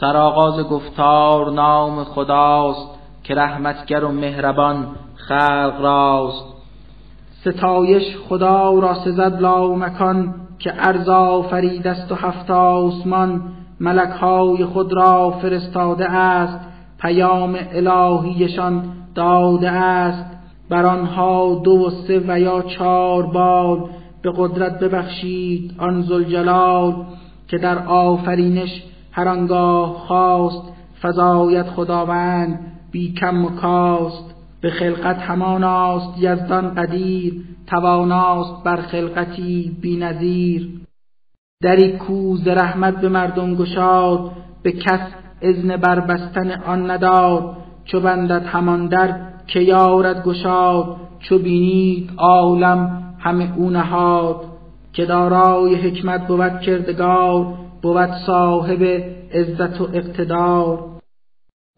سرآغاز گفتار نام خداست که رحمتگر و مهربان خلق راست. ستایش خدا را سزد مکان که ارزا فرید است و هفت آسمان ملک های خود را فرستاده است پیام الهیشان داده است. بر آنها دو و سه و یا چهار بال به قدرت ببخشید آن زلجلال که در آفرینش هر آنگاه خواست فضایت خداوند بی کم و کاست. به خلقت هماناست یزدان قدیر تواناست بر خلقتی بی نظیر. دری کوز رحمت به مردم گشاد به کس اذن بربستن آن نداد. چو بندد همان در که یارد گشاد چو بینید عالم همه او نهاد. که دارای حکمت بود کردگار بود صاحب عزت و اقتدار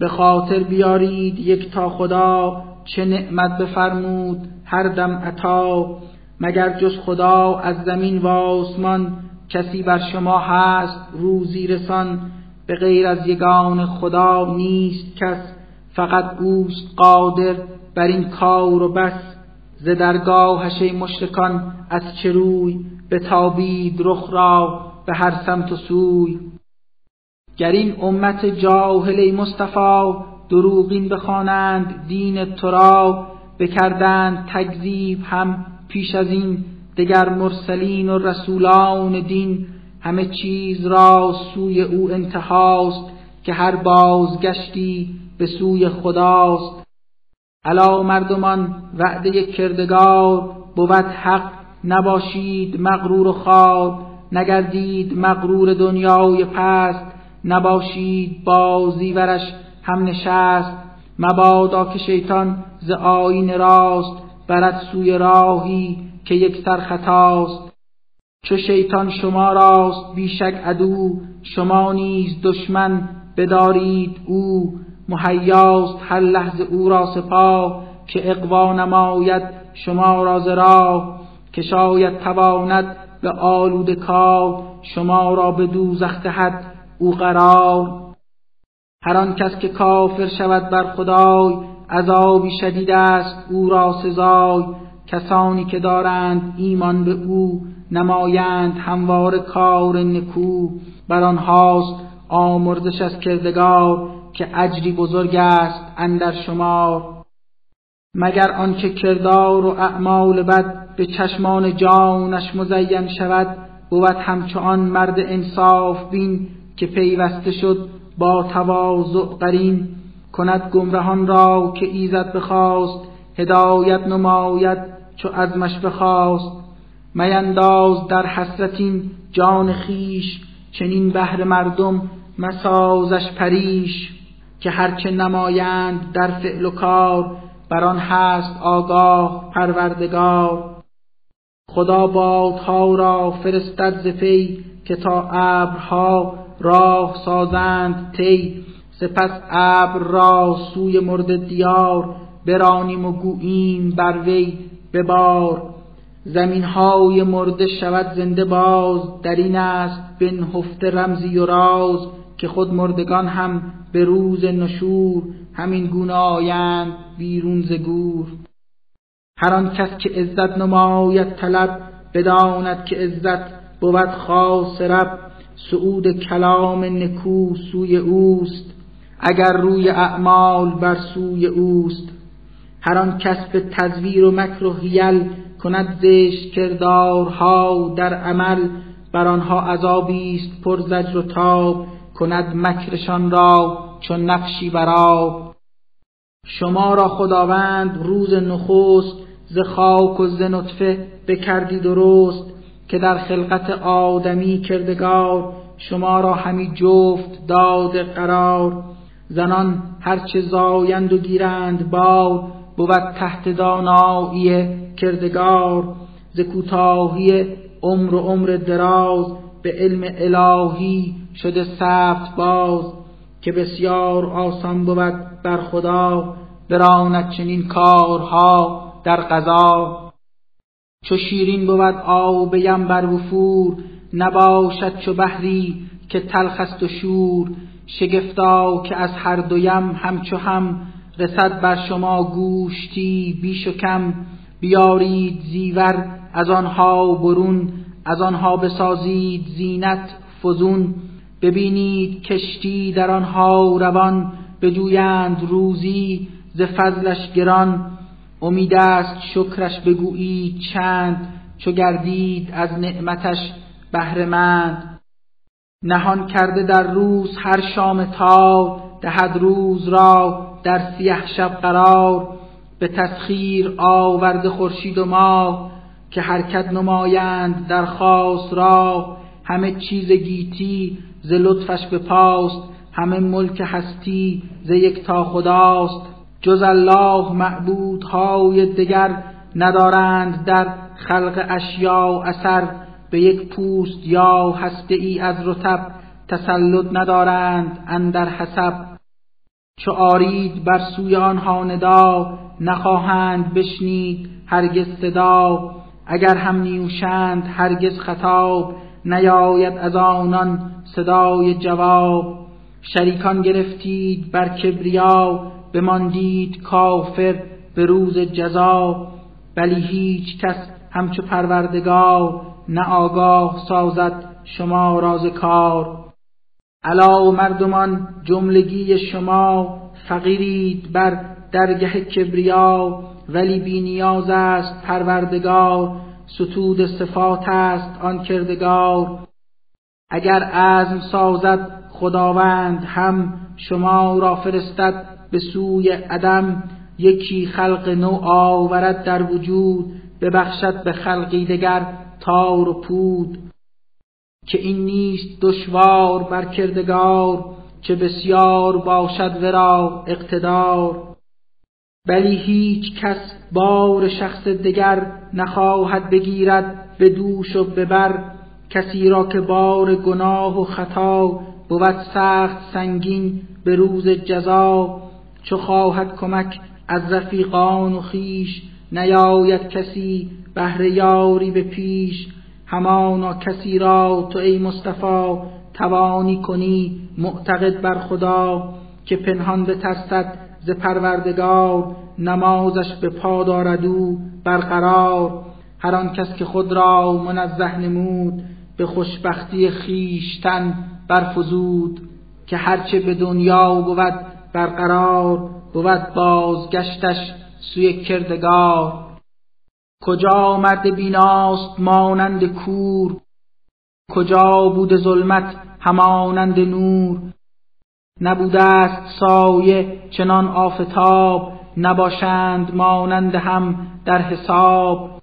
به خاطر بیارید یک تا خدا چه نعمت بفرمود هر دم عطا. مگر جز خدا از زمین و آسمان کسی بر شما هست روزی رسان؟ به غیر از یگان خدا نیست کس فقط اوست قادر بر این کار و بس. ز درگاهش مشرکان از چه روی به تابید رخ را؟ به هر سمت و سوی. گر این امت جاهل مصطفی دروغین بخوانند دین تو را بکردند تکذیب هم پیش از این دگر مرسلین و رسولان دین همه چیز را سوی او انتهاست که هر بازگشتی به سوی خداست. علا مردمان وعده کردگار بود حق نباشید مغرور و خواب نگردید مغرور دنیای پست نباشید بازیورش هم نشست. مبادا که شیطان ز آین راست برد سوی راهی که یک سر خطاست. چو شیطان شما راست بیشک عدو شما نیز دشمن بدارید او. مهیاست هر لحظه او را سپاه که اقوا نماید شما را ز راه که شاید تواند به آلود کار شما را به دوزخ دهد او قرار. هر آن کس که کافر شود بر خدای عذابی شدید است او را سزای. کسانی که دارند ایمان به او نمایند هموار کار نکو. بر آنهاست آمرزش از کردگار که اجری بزرگ است اندر شمار مگر آنکه کردار و اعمال بد به چشمان جانش مزین شود بود همچون مرد انصاف بین که پیوسته شد با تواضع قرین. کند گمرهان را که ایزد بخواست هدایت نماید چو ازمش بخواست. مینداز در حسرتین جان خیش چنین بهر مردم مسازش پریش. که هرچه نمایند در فعل و کار بر آن هست آگاه پروردگار. خدا بادها را فرستد ز پی که تا ابرها راه سازند تی سپس ابر را سوی مرد دیار برانیم و گوییم بر وی ببار. زمین های مرده شود زنده باز در این است هفته رمزی و راز که خود مردگان هم به روز نشور همین گونه آیند بیرون ز گور. هر آن کس که عزت نماید طلب بداند که عزت بود خاص رب. سعود کلام نکو سوی اوست اگر روی اعمال بر سوی اوست. هر آن کس به تزویر و مکر و حیل کند زشت کردارها در عمل. بر آنها عذابی است پر زجر و تاب کند مکرشان را چون نقشی براب شما را خداوند روز نخست ز خاک و ز نطفه بکردی درست که در خلقت آدمی کردگار شما را همی جفت داد قرار. زنان هرچه زایند و گیرند بار بود تحت دانایی کردگار. ز کوتاهی عمر و عمر دراز به علم الهی شده سفت باز. که بسیار آسان بود بر خدا براند چنین کارها در قضا. چو شیرین بود آب یم بر وفور نباشد چو بحری که تلخست و شور. شگفتا که از هر دویم همچو هم رسد بر شما گوشتی بیش و کم. بیارید زیور از آنها برون از آنها بسازید زینت فزون. ببینید کشتی در آنها روان بجویند روزی ز فضلش گران. امید است شکرش بگویید چند چو گردید از نعمتش بهرهمند. نهان کرده در روز هر شام تا دهد روز را در سیه شب قرار. به تسخیر آورده خورشید و ماه که حرکت نمایند در خاص را همه چیز گیتی ز لطفش به پاست همه ملک هستی ز یک تا خداست. جز الله معبودهای دگر ندارند در خلق اشیا اثر. به یک پوست یا هسته ای از رتب تسلط ندارند اندر حسب. چو آرید بر سوی آنها ندا نخواهند بشنید هرگز صدا. اگر هم نیوشند هرگز خطاب. نیاید از آنان صدای جواب. شریکان گرفتید بر کبریا بماندید کافر به روز جزا. بلی هیچ کس همچو پروردگار نه آگاه سازد شما راز کار. علا مردمان جملگی شما فقیرید بر درگه کبریا ولی بی نیاز است پروردگار ستود صفات است آن کردگار. اگر عزم سازد خداوند هم شما را فرستد به سوی عدم. یکی خلق نو آورد در وجود ببخشد به خلقی دگر تار و پود. که این نیست دشوار بر کردگار چه بسیار باشد ورا اقتدار. بلی هیچ کس بار شخص دگر نخواهد بگیرد به دوش و ببر کسی را که بار گناه و خطا بود سخت سنگین به روز جزا. چو خواهد کمک از رفیقان و خیش نیاید کسی بهر یاری به پیش. همانا کسی را تو ای مصطفی توانی کنی معتقد بر خدا که پنهان بترسد ز پروردگار. نمازش به پا دارد او برقرار. هر آن کس که خود را منزه نمود به خوشبختی خیشتن برفزود. که هرچه به دنیا بود برقرار بود بازگشتش سوی کردگار. کجا مرد بیناست مانند کور؟ کجا بود ظلمت همانند نور؟ نبوده است سایه چنان آفتاب نباشند مانند هم در حساب.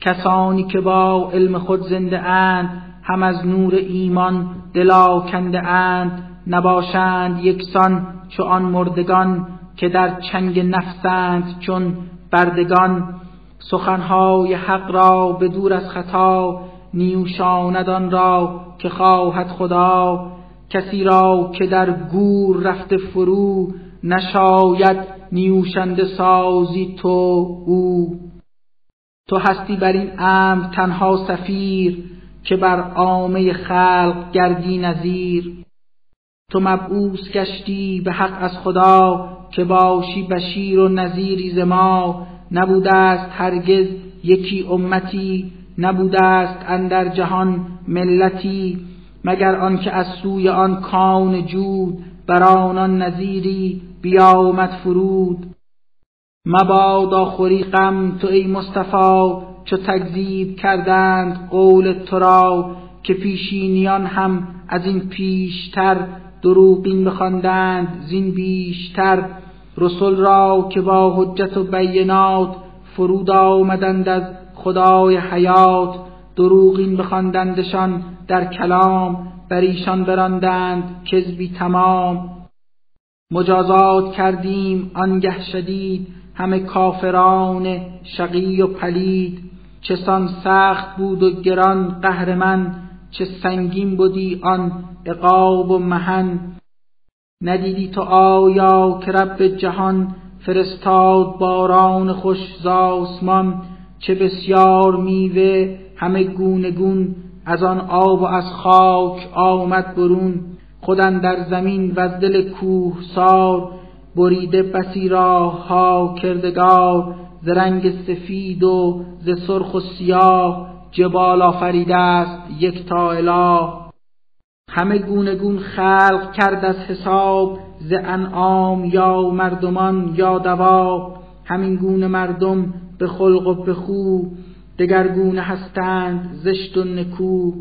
کسانی که با علم خود زنده اند هم از نور ایمان دلا کنده اند. نباشند یکسان چو آن مردگان که در چنگ نفسند چون بردگان. سخنهای حق را به دور از خطا نیوشاندان را که خواهد خدا. کسی را که در گور رفته فرو نشاید نیوشنده سازی تو او. تو هستی بر این امر تنها سفیر که بر عامه خلق گردی نظیر. تو مبعوث گشتی به حق از خدا که باشی بشیر و نظیری ز ما. نبوده است هرگز یکی امتی نبوده است اندر جهان ملتی مگر آنکه از سوی آن کان جود بر آنان نظیری بیامد فرود. مبادا خوری غم تو ای مصطفی چو تکذیب کردند قول تو را که پیشینیان هم از این پیشتر دروغین بخواندند زین بیشتر. رسول را که با حجت و بینات فرود آمدند از خدای حیات دروغین بخواندندشان در کلام. بر ایشان براندند کذبی تمام. مجازات کردیم آنگه شدید همه کافران شقی و پلید. چسان سخت بود و گران قهر من چه سنگین بودی آن عقاب و محن ندیدی تو آیا که رب جهان فرستاد باران خوش ز چه بسیار میوه همه گونه گون از آن آب و از خاک آمد برون. خودن در زمین و از دل کوه سار بریده بسی راه ها کردگار. ز رنگ سفید و ز سرخ و سیاه جبال آفریده است یک تا اله. همه گونه گون خلق کرد از حساب ز انعام یا مردمان یا دواب. همین گونه مردم به خلق و به خو. دگرگونه هستند زشت و نکو.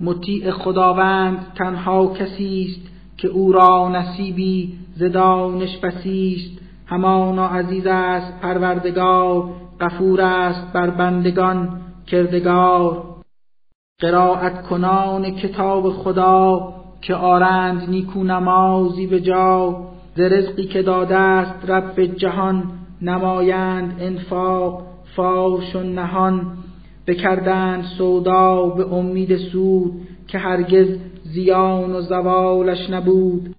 مطیع خداوند تنها کسی است که او را نصیبی ز دانش بسیست. همانا عزیز است پروردگار غفور است بر بندگان کردگار. قرائت کنان کتاب خدا که آرند نیکو نمازی به جا. ز رزقی که داده است رب جهان نمایند انفاق. فاش و نهان بکردند سودا به امید سود که هرگز زیان و زوالش نبود.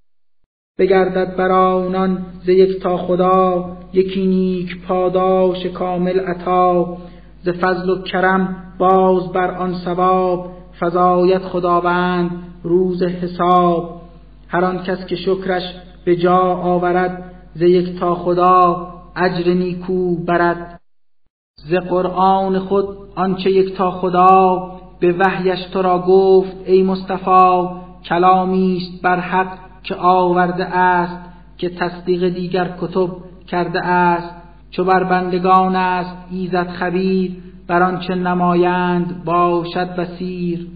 بگردد بر آنان ز یک تا خدا یکی نیک پاداش کامل عطا. ز فضل و کرم باز بر آن ثواب فضایت خداوند روز حساب. هر آن کس که شکرش به جا آورد ز یک تا خدا اجر نیکو برد. ز قرآن خود آنچه یک تا خدا به وحیش تو را گفت ای مصطفی کلامی است بر حق که آورده است که تصدیق دیگر کتب کرده است. چو بر بندگان است ایزد خبیر بر آنچه نمایند باشد بسیر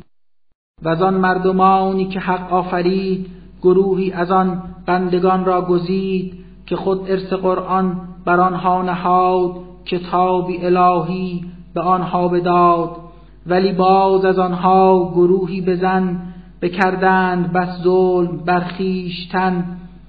و از آن مردمانی که حق آفرید گروهی از آن بندگان را گزید که خود ارث قرآن بر آنها نهاد. کتابی الهی به آنها بداد ولی باز از آنها گروهی بزن بکردند بس ظلم بر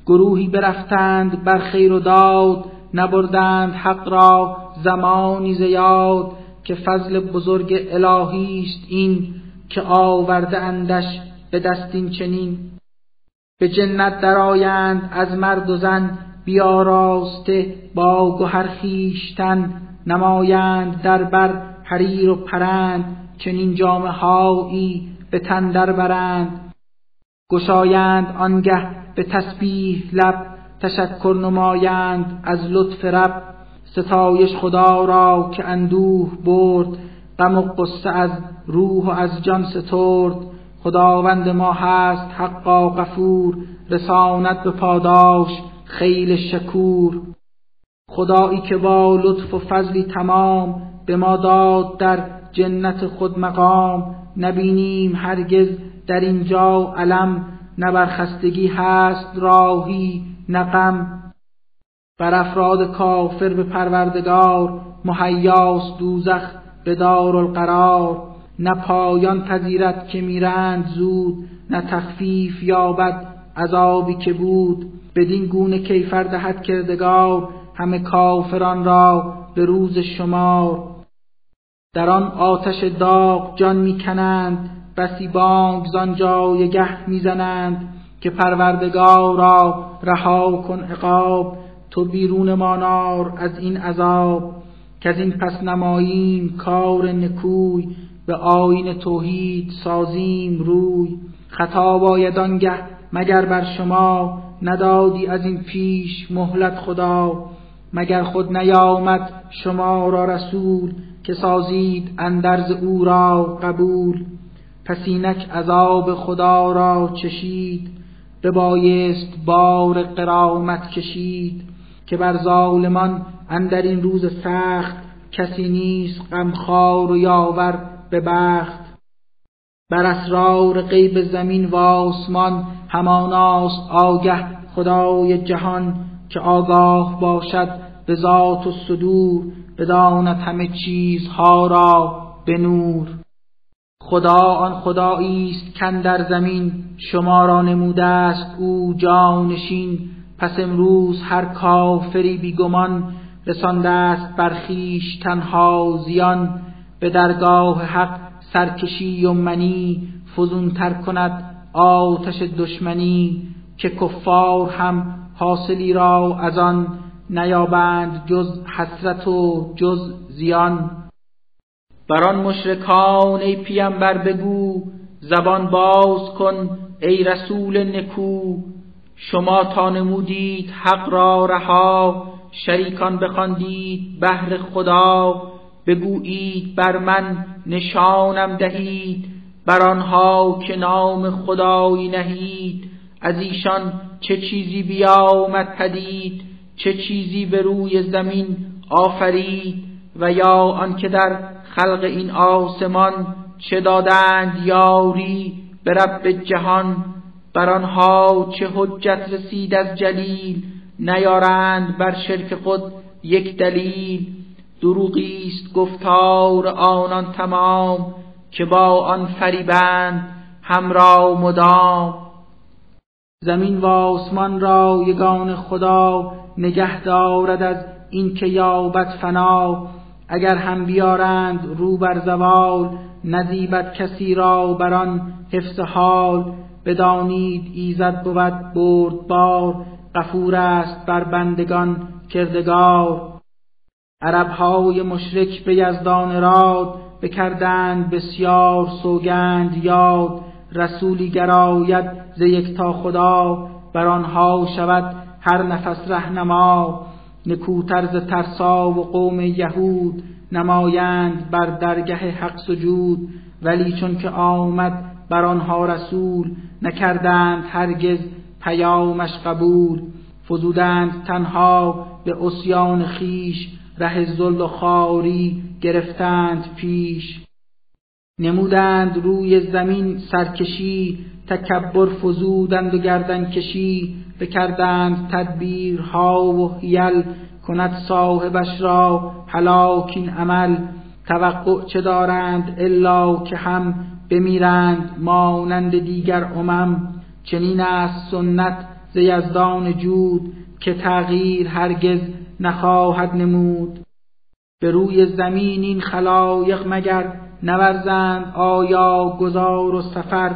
گروهی برفتند بر خیر و داد نبردند حق را زمانی زیاد که فضل بزرگ الهی است این که آورده اندش به دستین چنین. به جنت درآیند از مرد و زن بیاراسته با گهر خیشتن نمایند در بر حریر و پرند چنین جامه هایی به تن در برند. گشایند آنگه به تسبیح لب تشکر نمایند از لطف رب. ستایش خدا را که اندوه برد غم و قصه از روح و از جان سترد. خداوند ما هست حقا غفور رساند به پاداش. خیل شکور. خدایی که با لطف و فضلی تمام به ما داد در جنت خود مقام نبینیم هرگز در اینجا علم نه برخستگی هست راهی نه غم. بر افراد کافر به پروردگار مهیاس دوزخ به دار القرار نه پایان پذیرت که میرند زود نه تخفیف یابد عذابی که بود بدین گونه کیفر دهد کردگار همه کافران را به روز شمار. در آن آتش داغ جان می‌کنند بسی بانگ زان جای گه می‌زنند که پروردگارا رها کن عقاب. تو بیرون مانار از این عذاب که از این پس نماییم کار نکوی به آین توحید سازیم روی. خطا باید آنگه مگر بر شما ندادی از این پیش مهلت خدا؟ مگر خود نیامد شما را رسول که سازید اندرز او را قبول؟ پس اینک عذاب خدا را چشید بایست بار قرامت کشید که بر ظالمان اندر این روز سخت کسی نیست غمخوار و یاور به بخت. بر اسرار غیب زمین و آسمان هماناست آگه خدای جهان که آگاه باشد به ذات و صدور بداند همه چیزها را به نور. خدا آن خدایی است کن در زمین شما را نموده است او جانشین. پس امروز هر کافری بیگمان رسانده است بر خویش تنها زیان. به درگاه حق سرکشی و منی فزون تر کند آتش دشمنی که کفار هم حاصلی را از آن نیابند جز حسرت و جز زیان. بر آن مشرکان ای پیامبر بگو زبان باز کن ای رسول نکو. شما تا نمودید حق را رها شریکان بخواندید بهر خدا. بگویید بر من نشانم دهید بر آنها که نام خدایی نهید. از ایشان چه چیزی بیامد پدید چه چیزی به روی زمین آفرید و یا آنکه در خلق این آسمان چه دادند یاری به رب جهان بر آنها چه حجت رسید از جلیل. نیارند بر شرک خود یک دلیل. دروغی است گفتار آنان تمام. که با آن فریبند همرا مدام. زمین و آسمان را یگان خدا نگه دارد از اینکه یابد فنا. اگر هم بیارند رو بر زوال نزیبت کسی را بر آن حفظ حال. بدانید ایزد بود بردبار غفور است بر بندگان کردگار. عربهای مشرک به یزدان راد بکردند بسیار سوگند یاد رسولی گراید ز تا خدا بر آنها شود هر نفس رهنما. نکوتر ز ترسا و قوم یهود نمایند بر درگه حق سجود ولی چون که آمد بر آنها رسول نکردند هرگز پیامش قبول. فزودند تنها به اسیان خیش ره زل و خاری گرفتند پیش. نمودند روی زمین سرکشی تکبر فزودند و گردن کشی. بکردند تدبیرها و حیل کند صاحبش را هلاکین عمل. توقع چه دارند الا که هم بمیرند مانند دیگر امم. چنین است سنت ز یزدان جود که تغییر هرگز نخواهد نمود. به روی زمین این خلایق مگر نورزند آیا گذار و سفر؟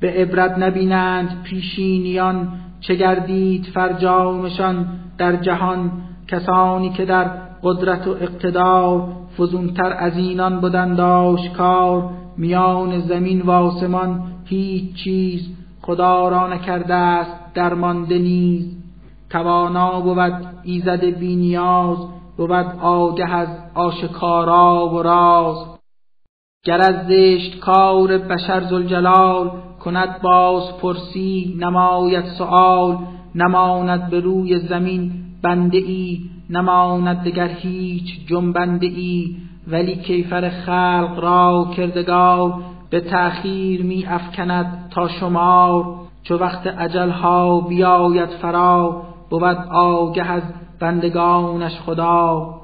به عبرت نبینند پیشینیان چه گردید فرجامشان در جهان؟ کسانی که در قدرت و اقتدار فزونتر از اینان بودند آشکار میان زمین و آسمان هیچ چیز خدا را نکرده است درمانده نیز. توانا بود ایزد بینیاز بود آگه از آشکارا و راز. گر از زشت کار بشر زلجلال کند باز پرسی نماید سؤال نماند به روی زمین بنده ای نماند دگر هیچ جنبنده ای ولی کیفر خلق را کردگار به تأخیر می افکند تا شمار. چو وقت ها بیاید فرا بود آگه از بندگانش خدا.